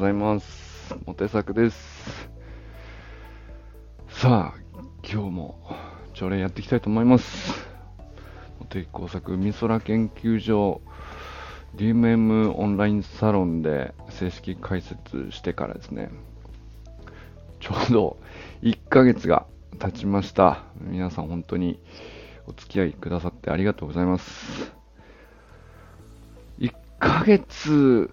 ございます。モテ作です。さあ、今日も朝礼やっていきたいと思います。モテ工作美空研究所 DMM オンラインサロンで正式開設してからですね、ちょうど1ヶ月が経ちました。皆さん本当にお付き合いくださってありがとうございます。1ヶ月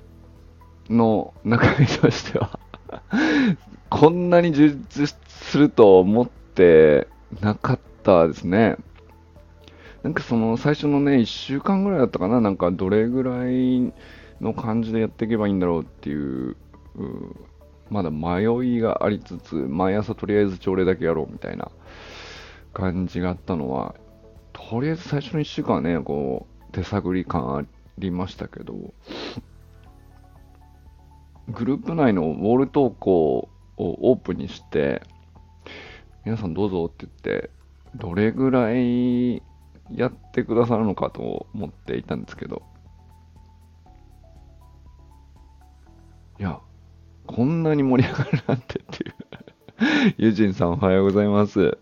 の中身としてはこんなに充実すると思ってなかったですね。なんかその最初のね、1週間ぐらいだったかな、なんかどれぐらいの感じでやっていけばいいんだろうっていう、うまだ迷いがありつつ、毎朝とりあえず朝礼だけやろうみたいな感じがあったのは、とりあえず最初の1週間はね、こう、手探り感ありましたけど、グループ内のウォール投稿をオープンにして、皆さんどうぞって言って、どれぐらいやってくださるのかと思っていたんですけど、いや、こんなに盛り上がるなんてっていう。ユジンさんおはようございます。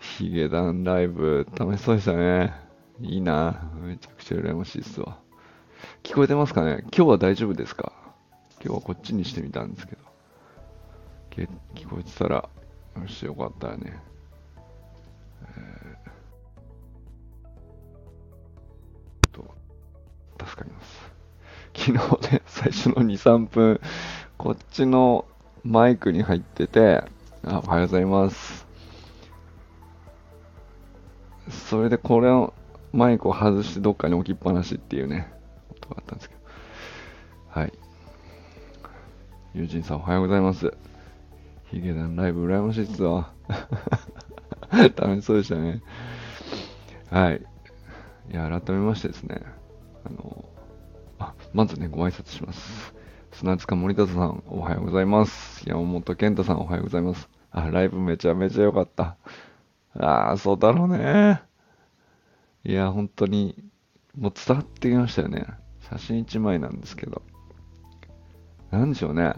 ヒゲダンライブ楽しそうでしたね。いいな。めちゃくちゃ羨ましいっすわ。聞こえてますかね？今日は大丈夫ですか？今日はこっちにしてみたんですけど。け聞こえてたら、よし、よかったらね。えーと、助かります。昨日ね、最初の2、3分、こっちのマイクに入ってて、あ、おはようございます。それでこれをマイクを外してどっかに置きっぱなしっていうね、ことがあったんですけど。はい。友人さんおはようございます。ヒゲダンライブ羨ましいっすわ。楽しそうでしたね。はい。いや、改めましてですね。あの、あ、まずね、ご挨拶します。砂塚森田さん、おはようございます。山本健太さん、おはようございます。あ、ライブめちゃめちゃ良かった。ああ、そうだろうね。いや、本当に、もう伝わってきましたよね。写真1枚なんですけど。なんでしょうね。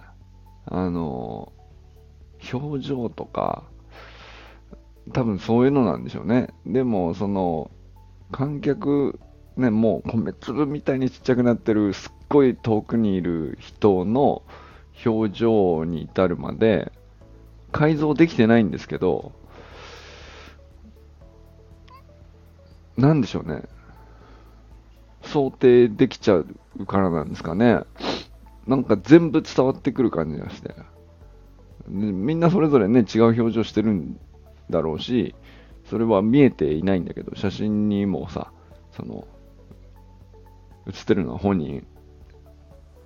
あの、表情とか、多分そういうのなんでしょうね。でも、その、観客、ね、もう米粒みたいにちっちゃくなってる、すっごい遠くにいる人の表情に至るまで、改造できてないんですけど、なんでしょうね。想定できちゃうからなんですかね。なんか全部伝わってくる感じがして。みんなそれぞれね、違う表情してるんだろうし、それは見えていないんだけど、写真にもさ、その、写ってるのは本人、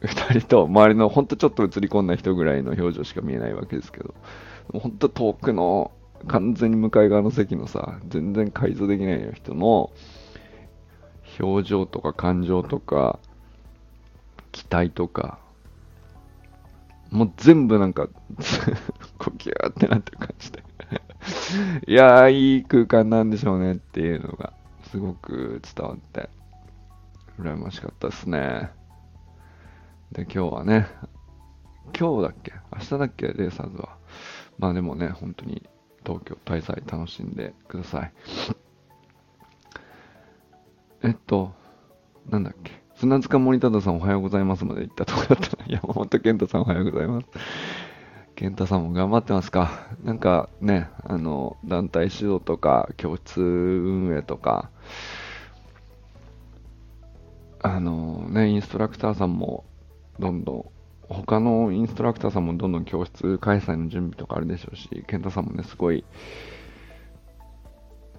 二人と周りのほんとちょっと映り込んだ人ぐらいの表情しか見えないわけですけど、ほんと遠くの完全に向かい側の席のさ、全然改造できない人の表情とか感情とか、期待とか、もう全部なんか、こうギューってなってる感じで。いやー、いい空間なんでしょうねっていうのが、すごく伝わって、羨ましかったですね。で、今日はね、今日だっけ？明日だっけ？レーサーズは。まあでもね、本当に東京滞在楽しんでください。えっと、なんだっけ？砂塚森忠さんおはようございますまで言ったとこだったな。山本健太さんおはようございます。健太さんも頑張ってますかなんかね、あの、団体指導とか、教室運営とか、あのね、インストラクターさんもどんどん、他のインストラクターさんもどんどん教室開催の準備とかあるでしょうし、健太さんもね、すごい、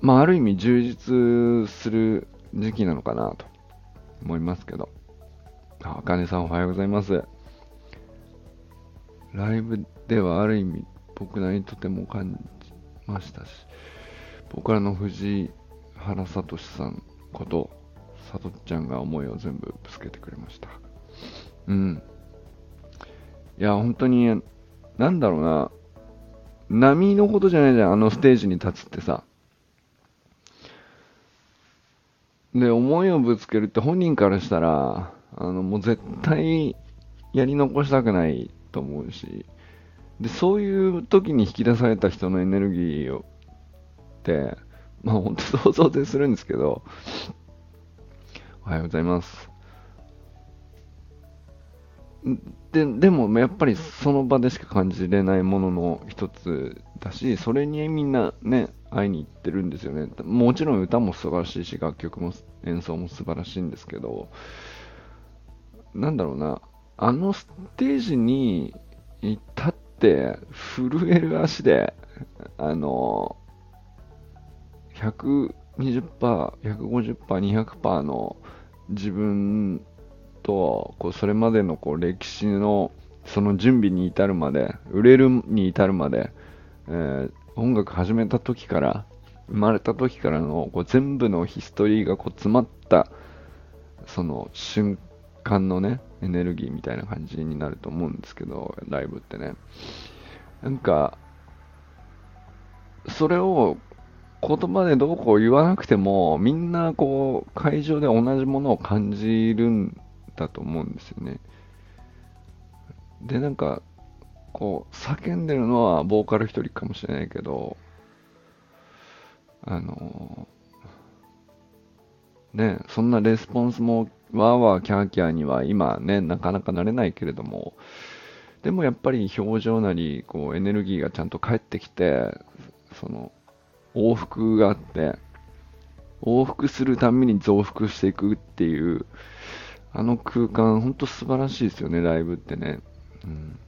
まあ、ある意味充実する時期なのかなと思いますけど。あ、あかねさんおはようございます。ライブではある意味僕なりにとても感じましたし、僕らの藤原聡さんこと、さとちゃんが思いを全部ぶつけてくれました。うん。いや、本当に、なんだろうな、波のことじゃないじゃん、あのステージに立つってさ。で、思いをぶつけるって本人からしたら、あの、もう絶対やり残したくないと思うし、で、そういう時に引き出された人のエネルギーを、って、まあ本当想像でするんですけど、おはようございます。ででもやっぱりその場でしか感じれないものの一つだしそれにみんなね会いに行ってるんですよね。もちろん歌も素晴らしいし楽曲も演奏も素晴らしいんですけどなんだろうなあのステージに立って震える足であの120%、150%、200%の自分とこうそれまでのこう歴史のその準備に至るまで売れるに至るまで、えー、音楽始めた時から生まれた時からのこう全部のヒストリーがこう詰まったその瞬間のねエネルギーみたいな感じになると思うんですけどライブってねなんかそれを言葉でどうこう言わなくてもみんなこう会場で同じものを感じるんだと思うんですよね。で、なんか、こう、叫んでるのはボーカル一人かもしれないけど、あのね、そんなレスポンスもわーわーキャーキャーには今ね、なかなかなれないけれども、でもやっぱり表情なり、こう、エネルギーがちゃんと返ってきて、その、往復があって、往復するために増幅していくっていう、あの空間、ほんと素晴らしいですよね、ライブってね。うん。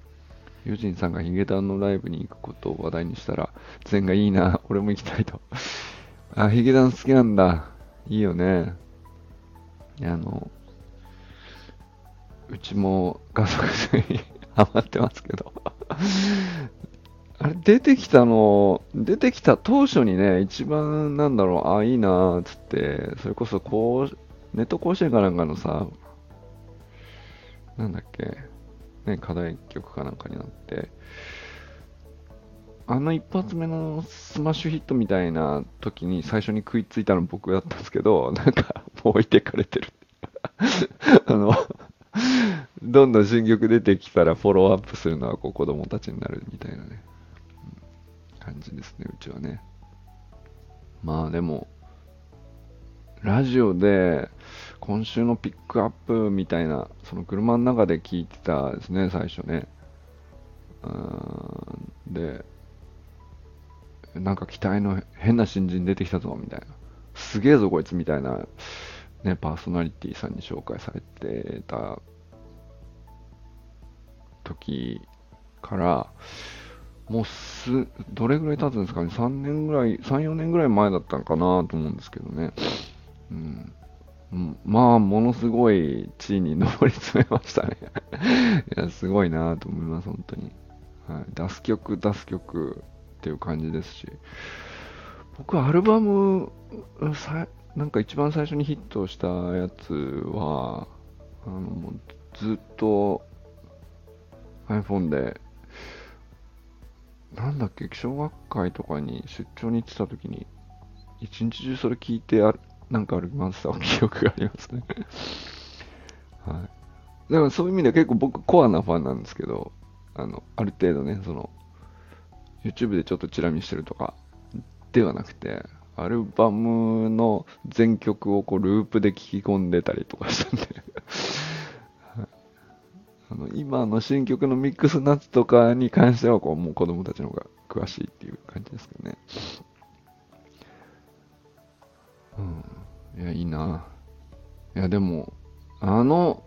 ユージンさんがヒゲダンのライブに行くことを話題にしたら、全がいいな、俺も行きたいと。あ、ヒゲダン好きなんだ。いいよね。あの、うちも家族に ハマってますけどあれ、出てきたの、出てきた当初にね、一番なんだろう、あ、いいなつって、それこそこう、ネット甲子園かなんかのさ、なんだっけ、ね、課題曲かなんかになって、あの一発目のスマッシュヒットみたいな時に最初に食いついたの僕だったんですけど、なんかもう置いてかれてる。あの、どんどん新曲出てきたらフォローアップするのはこう子供たちになるみたいなね、感じですね、うちはね。まあでも、ラジオで今週のピックアップみたいな、その車の中で聞いてたですね、最初ね。うんで、なんか期待の変な新人出てきたぞ、みたいな。すげえぞ、こいつ、みたいな、ね、パーソナリティさんに紹介されてた時から、もうす、どれぐらい経つんですかね、3年ぐらい、3、4年ぐらい前だったのかなと思うんですけどね。うん。うん、まあ、ものすごい地位に上り詰めましたね。いや、すごいなと思います、本当に。はい、出す曲、出す曲っていう感じですし、僕、アルバム、さなんか一番最初にヒットしたやつは、あのもうずっと iPhone で、なんだっけ、小学会とかに出張に行ってた時に、一日中それ聞いてあなんか歩き回った記憶がありますね はい。だからそういう意味では結構僕コアなファンなんですけど、あの、ある程度ね、その、YouTube でちょっとチラ見してるとかではなくて、アルバムの全曲をこうループで聴き込んでたりとかしたんで はいあの今の新曲のミックスナッツとかに関してはこうもう子供たちの方が詳しいっていう感じですけどね。うん。いや、いいな。いや、でも、あの、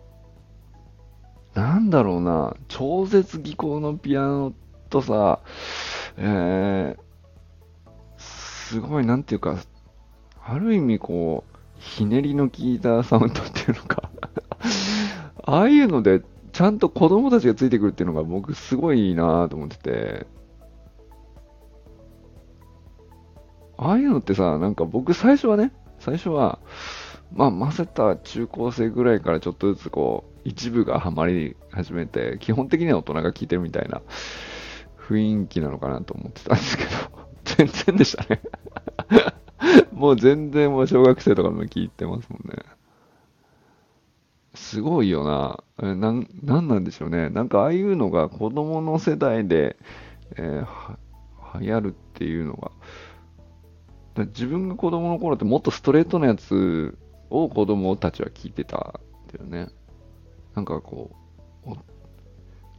なんだろうな、超絶技巧のピアノとさ、えー、すごい、なんていうか、ある意味こう、ひねりの効いたサウンドっていうのか ああいうので、ちゃんと子供たちがついてくるっていうのが僕すごいいいなと思ってて、ああいうのってさ、なんか僕最初はね、最初は、まあ、ませた中高生ぐらいからちょっとずつこう、一部がハマり始めて、基本的には大人が聴いてるみたいな雰囲気なのかなと思ってたんですけど、全然でしたね もう全然もう小学生とかも聴いてますもんね。すごいよな。えなん、なんなんでしょうね。なんかああいうのが子供の世代で、えー、流行るっていうのが、自分が子供の頃ってもっとストレートなやつを子供たちは聞いてたんだよね。なんかこう、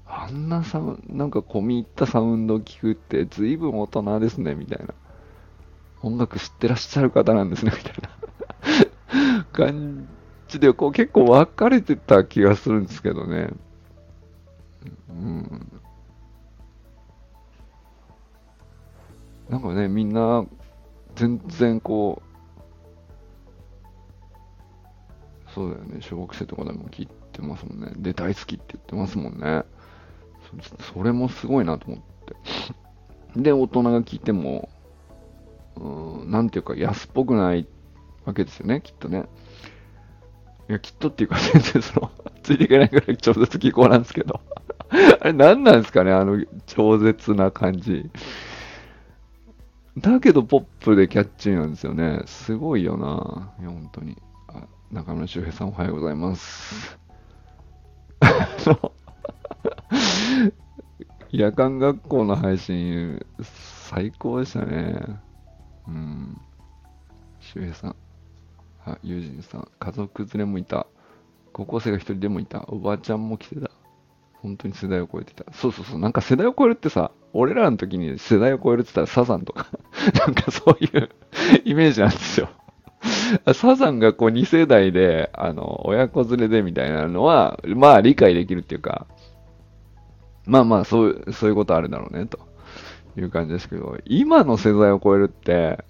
あんなサウなんか込み入ったサウンドを聞くって随分大人ですね、みたいな。音楽知ってらっしゃる方なんですね、みたいな感じで、こう結構分かれてた気がするんですけどね。うん。なんかね、みんな、全然こう、そうだよね、小学生とかでも聞いてますもんね。で、大好きって言ってますもんね。そそれもすごいなと思って。で、大人が聞いても、うん、なんていうか安っぽくないわけですよね、きっとね。いや、きっとっていうか全然その、ついていけないぐらい超絶気候なんですけど。あれ何なんですかね、あの超絶な感じ。だけどポップでキャッチーなんですよね。すごいよな。いや、本当に。あ中村修平さんおはようございます。夜間学校の配信、最高でしたね。うん。周平さん。あ、友人さん。家族連れもいた。高校生が一人でもいた。おばあちゃんも来てた。本当に世代を超えてた。そうそうそう。なんか世代を超えるってさ、俺らの時に世代を超えるって言ったらサザンとか なんかそういう イメージなんですよサザンがこう2世代で、あの、親子連れでみたいなのは、まあ理解できるっていうか、まあまあそう、そういうことあるだろうね、という感じですけど、今の世代を超えるって、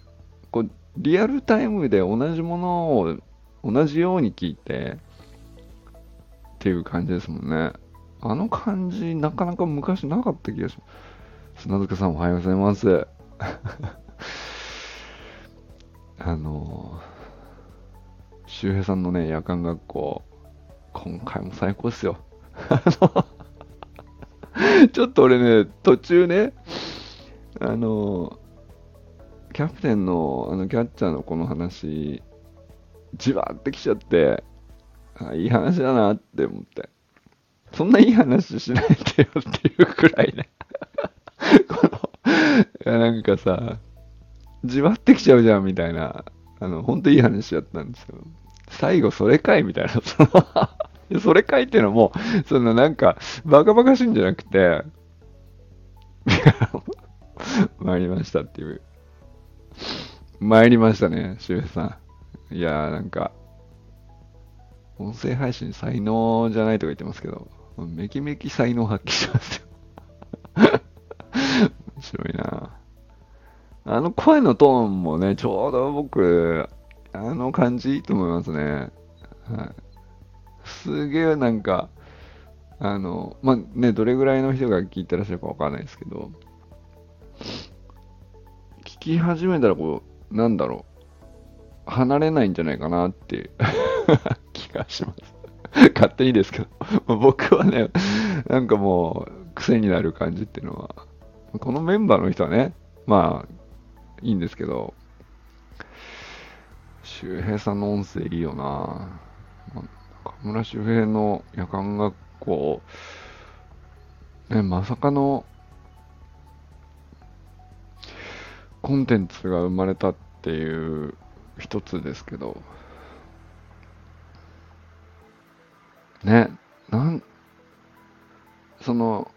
こう、リアルタイムで同じものを同じように聞いて、っていう感じですもんね。あの感じ、なかなか昔なかった気がします。砂塚さんおはようございます。あの、周平さんのね、夜間学校、今回も最高ですよ。ちょっと俺ね、途中ね、あの、キャプテンのあのキャッチャーのこの話、じわってきちゃって、あいい話だなって思って。そんないい話しないでよっていうくらいね、なんかさ、じわってきちゃうじゃんみたいな、あの、ほんといい話だったんですよ。最後それかいみたいな、そ のそれかいっていうのも、そのなんか、バカバカしいんじゃなくて、参りましたっていう。参りましたね、周平さん。いやーなんか、音声配信才能じゃないとか言ってますけど、めきめき才能発揮しますよ。面白いなあの声のトーンもね、ちょうど僕、あの感じいいと思いますね。はい。すげえなんか、あの、まあ、ね、どれぐらいの人が聞いてらっしゃるかわかんないですけど、聞き始めたらこう、なんだろう、離れないんじゃないかなって 気がします。勝手にですけど、僕はね、なんかもう癖になる感じっていうのは、このメンバーの人はね、まあ、いいんですけど、周平さんの音声いいよな。中村周平の夜間学校、ね、まさかのコンテンツが生まれたっていう一つですけど、ね、なん、その、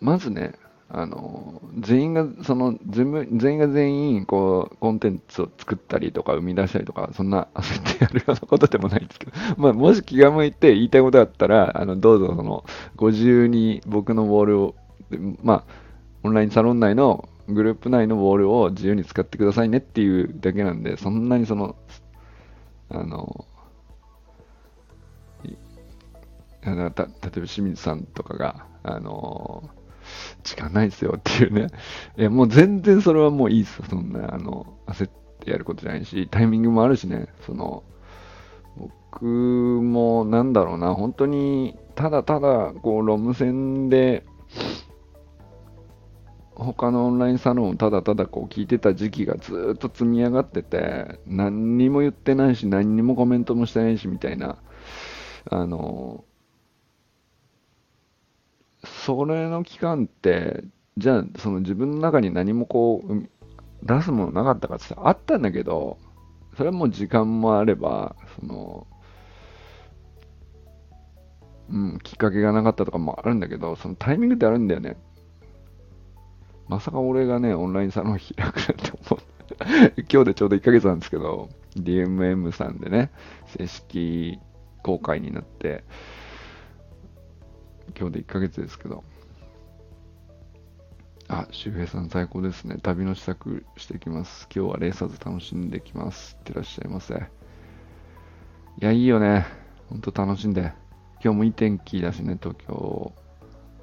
まずね、あの、全員が、その、全部、全員が全員、こう、コンテンツを作ったりとか、生み出したりとか、そんな焦ってやるようなことでもないんですけど、まあ、もし気が向いて言いたいことがあったら、あの、どうぞ、その、ご自由に僕のボールを、まあ、オンラインサロン内のグループ内のボールを自由に使ってくださいねっていうだけなんで、そんなにその、あの、あのた例えば清水さんとかが、あの時間ないですよっていうね。いや、もう全然それはもういいですよ。そんな、あの、焦ってやることじゃないし、タイミングもあるしね、その、僕もなんだろうな、本当に、ただただ、こう、ロム線で、他のオンラインサロンをただただこう聞いてた時期がずっと積み上がってて、何にも言ってないし、何にもコメントもしてないしみたいな、あの、それの期間って、じゃあ、その自分の中に何もこう、出すものなかったかってあったんだけど、それはもう時間もあれば、その、うん、きっかけがなかったとかもあるんだけど、そのタイミングってあるんだよね。まさか俺がね、オンラインサロン開くなんて思う。今日でちょうど1ヶ月なんですけど、DMM さんでね、正式公開になって、今日で1ヶ月ですけど、あ、周平さん最高ですね。旅の支度してきます。今日はレーサーズ楽しんできます。いってらっしゃいませ。いや、いいよね。ほんと楽しんで。今日もいい天気だしね、東京。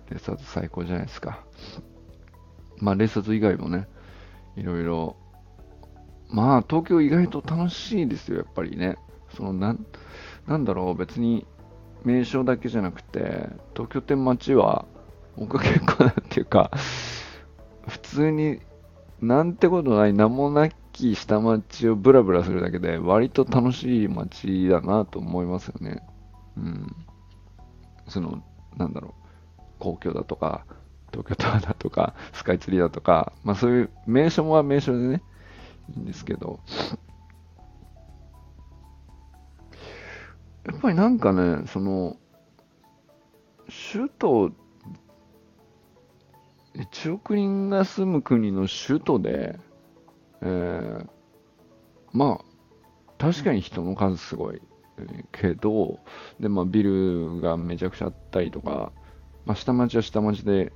レーサーズ最高じゃないですか。まあ、レーサーズ以外もね、いろいろ。まあ、東京意外と楽しいですよ、やっぱりね。その、なん、なんだろう、別に名称だけじゃなくて、東京って街は、僕は結構なんていうか、普通になんてことない名もなき下町をブラブラするだけで割と楽しい街だなと思いますよね。うん。その、なんだろう、皇居だとか、東京タワーだとか、スカイツリーだとか、まあそういう名所は名所でね、いいんですけど、やっぱりなんかね、その、首都1億人が住む国の首都で、えー、まあ、確かに人の数すごいけど、で、まあ、ビルがめちゃくちゃあったりとか、まあ、下町は下町で、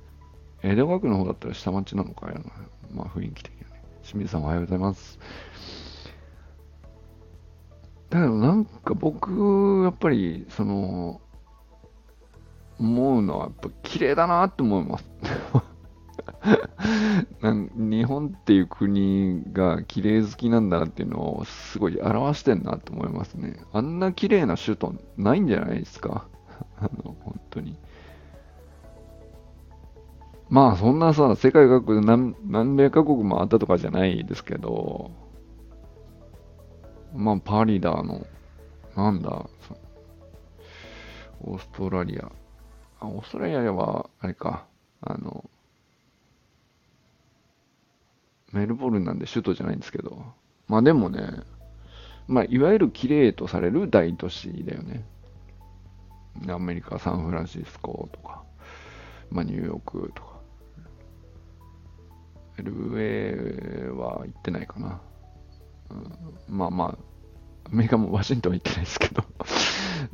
江戸川区の方だったら下町なのかよな。まあ、雰囲気的にね。清水さんおはようございます。だけどなんか僕、やっぱり、その、思うのは、やっぱ綺麗だなって思います。日本っていう国が綺麗好きなんだなっていうのをすごい表してんなと思いますね。あんな綺麗な首都ないんじゃないですか。あの、本当に。まあそんなさ、世界各国何何米カ国もあったとかじゃないですけど、まあパリだの、なんだ、オーストラリア。あ、オーストラリアは、あれか、あの、メルボルンなんで首都じゃないんですけど、まあでもね、まあいわゆる綺麗とされる大都市だよね。アメリカ、サンフランシスコとか、まあニューヨークとか。LA は行ってないかな。まあまあ、アメリカもワシントン行ってないですけど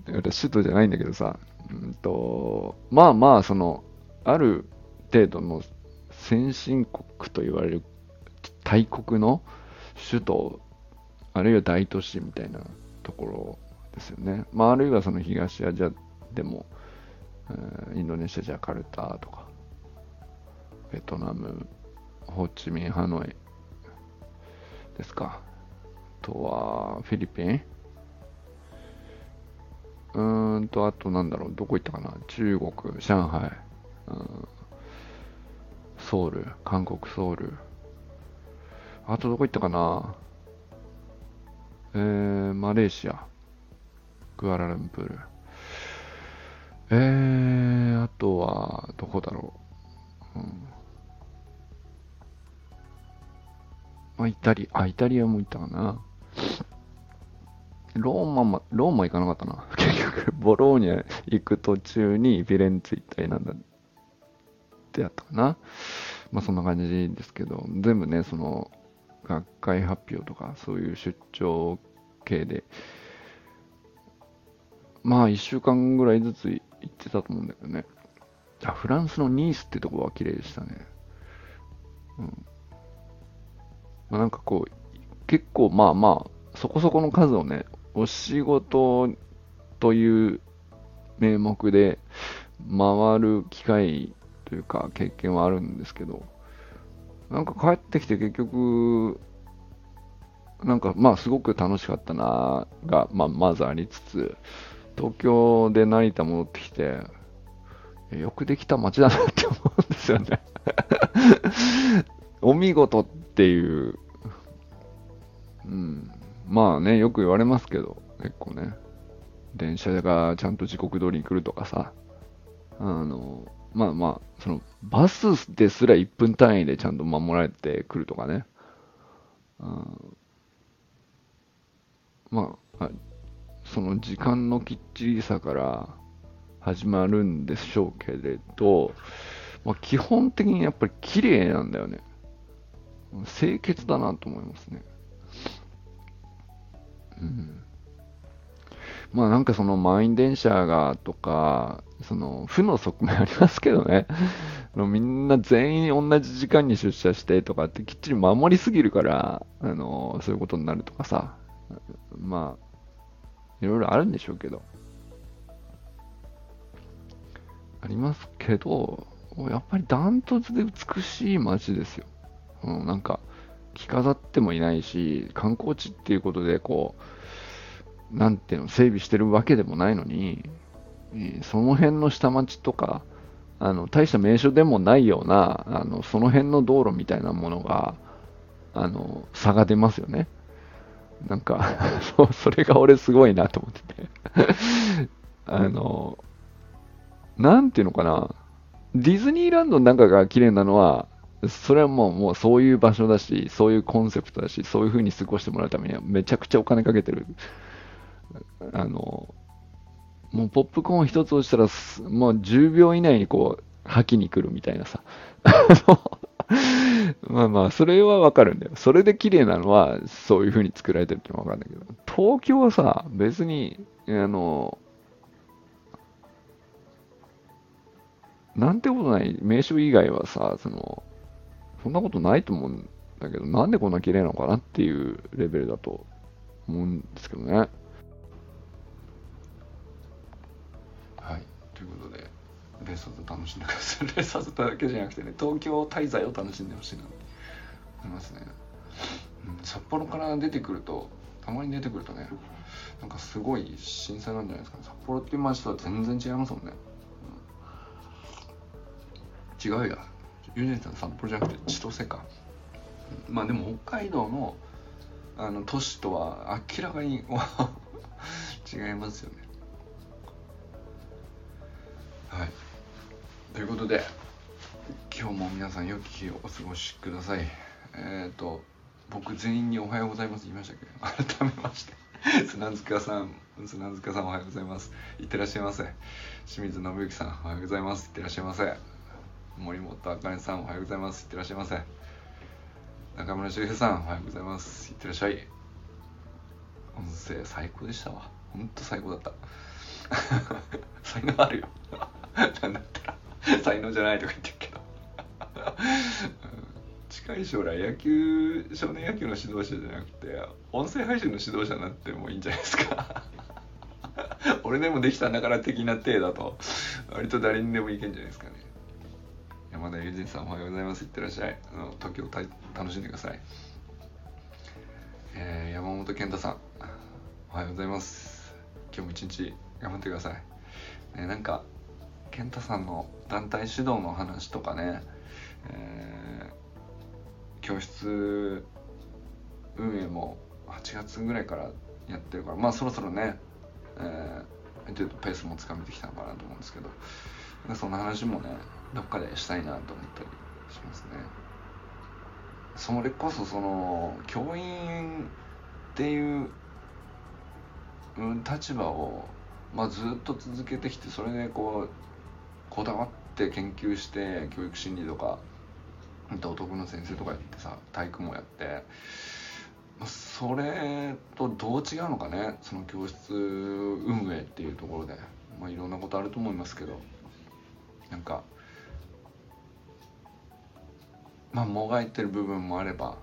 だから首都じゃないんだけどさ、うんと、まあまあ、その、ある程度の先進国と言われる大国の首都、あるいは大都市みたいなところですよね。まあ、あるいはその東アジアでも、インドネシア、ジャカルタとか、ベトナム、ホーチミン、ハノイですか。とは、フィリピン？うーんと、あとなんだろう、どこ行ったかな？中国、上海、うん、ソウル、韓国ソウル、あとどこ行ったかな？えー、マレーシア、クアラルンプール。えー、あとは、どこだろう？うん。まあ、イタリア、あ、イタリアも行ったかな。ローマも、ローマ行かなかったな。結局、ボローニャ行く途中にフィレンツ行ったりなんだってやったかな。まあそんな感じですけど、全部ね、その、学会発表とか、そういう出張系で、まあ1週間ぐらいずつ行ってたと思うんだけどね。あ、フランスのニースってとこは綺麗でしたね。うん。まあなんかこう、結構まあまあ、そこそこの数をね、お仕事という名目で回る機会というか経験はあるんですけど、なんか帰ってきて結局、なんかまあすごく楽しかったなが、まあ、まずありつつ、東京で成田戻ってきて、よくできた街だなって思うんですよね。お見事っていう、うん、まあね、よく言われますけど、結構ね、電車がちゃんと時刻通りに来るとかさ、あの、まあまあ、その、バスですら1分単位でちゃんと守られてくるとかね、うん、まあ、その時間のきっちりさから始まるんでしょうけれど、まあ、基本的にやっぱり綺麗なんだよね。清潔だなと思いますね。うん。まあなんかその満員電車がとか、その負の側面ありますけどね。みんな全員同じ時間に出社してとかってきっちり守りすぎるから、あの、そういうことになるとかさ。まあ、いろいろあるんでしょうけど。ありますけど、やっぱりダントツで美しい街ですよ。うん、なんか、着飾ってもいないし、観光地っていうことで、こう、なんていうの、整備してるわけでもないのに、その辺の下町とか、あの、大した名所でもないような、あの、その辺の道路みたいなものが、あの、差が出ますよね。なんか そ、それが俺すごいなと思ってて あの、なんていうのかな。ディズニーランドの中が綺麗なのは、それはもうもうそういう場所だし、そういうコンセプトだし、そういう風に過ごしてもらうためにはめちゃくちゃお金かけてる。あの、もうポップコーン一つ落ちたら、もう10秒以内にこう、吐きに来るみたいなさ。まあまあ、それはわかるんだよ。それで綺麗なのは、そういう風に作られてるってわかるんだけど、東京はさ、別に、あの、なんてことない名所以外はさ、その、そんなことないと思うんだけど、なんでこんな綺麗なのかなっていうレベルだと思うんですけどね。はい。ということで、レッサーズ楽しんでください。レッサーズだけじゃなくてね、東京滞在を楽しんでほしいなって思いますね。うん、札幌から出てくると、たまに出てくるとね、なんかすごい新鮮なんじゃないですかね。札幌っていう街とは全然違いますもんね。違うやユージさん札幌じゃなくて千歳か。まあでも北海道のあの都市とは明らかに 違いますよね。はい。ということで今日も皆さん良き日をお過ごしください。えっ、ー、と僕全員におはようございます。言いましたけど改めまして。砂塚さん砂塚さんおはようございます。いってらっしゃいませ。清水信之さんおはようございます。いってらっしゃいませ。森本あかねさんおはようございます。いってらっしゃいませ。中村修平さんおはようございます。いってらっしゃい。音声最高でしたわ。ほんと最高だった。才能あるよ。なんだったら。才能じゃないとか言ってるけど。近い将来野球少年野球の指導者じゃなくて音声配信の指導者になってもいいんじゃないですか。俺でもできたんだから的な体だと割と誰にでもいけんじゃないですかね。山田友人さんおはようございます。いってらっしゃい。あの東京楽しんでください、えー、山本健太さんおはようございます。今日も一日頑張ってください、ね、なんか健太さんの団体指導の話とかね、えー、教室運営も8月ぐらいからやってるからまあそろそろね、えー、ある程度ペースもつかめてきたのかなと思うんですけどそんな話もねどっかでしたいなと思ったりしますね。それこそその教員っていう立場を、まあ、ずっと続けてきてそれでこうこだわって研究して教育心理とか道徳の先生とかやってさ体育もやって。まあそれとどう違うのかねその教室運営っていうところで、まあ、いろんなことあると思いますけど。なんかまあもがいてる部分もあれば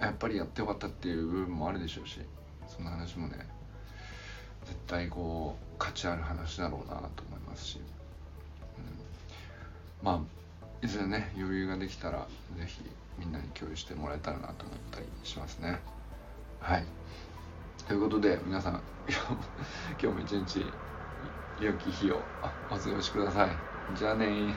やっぱりやってよかったっていう部分もあるでしょうしそんな話もね絶対こう価値ある話だろうなと思いますし、うん、まあいずれね余裕ができたら是非みんなに共有してもらえたらなと思ったりしますね。はい。ということで皆さん今日も一日良き日をお過ごしください。じゃあね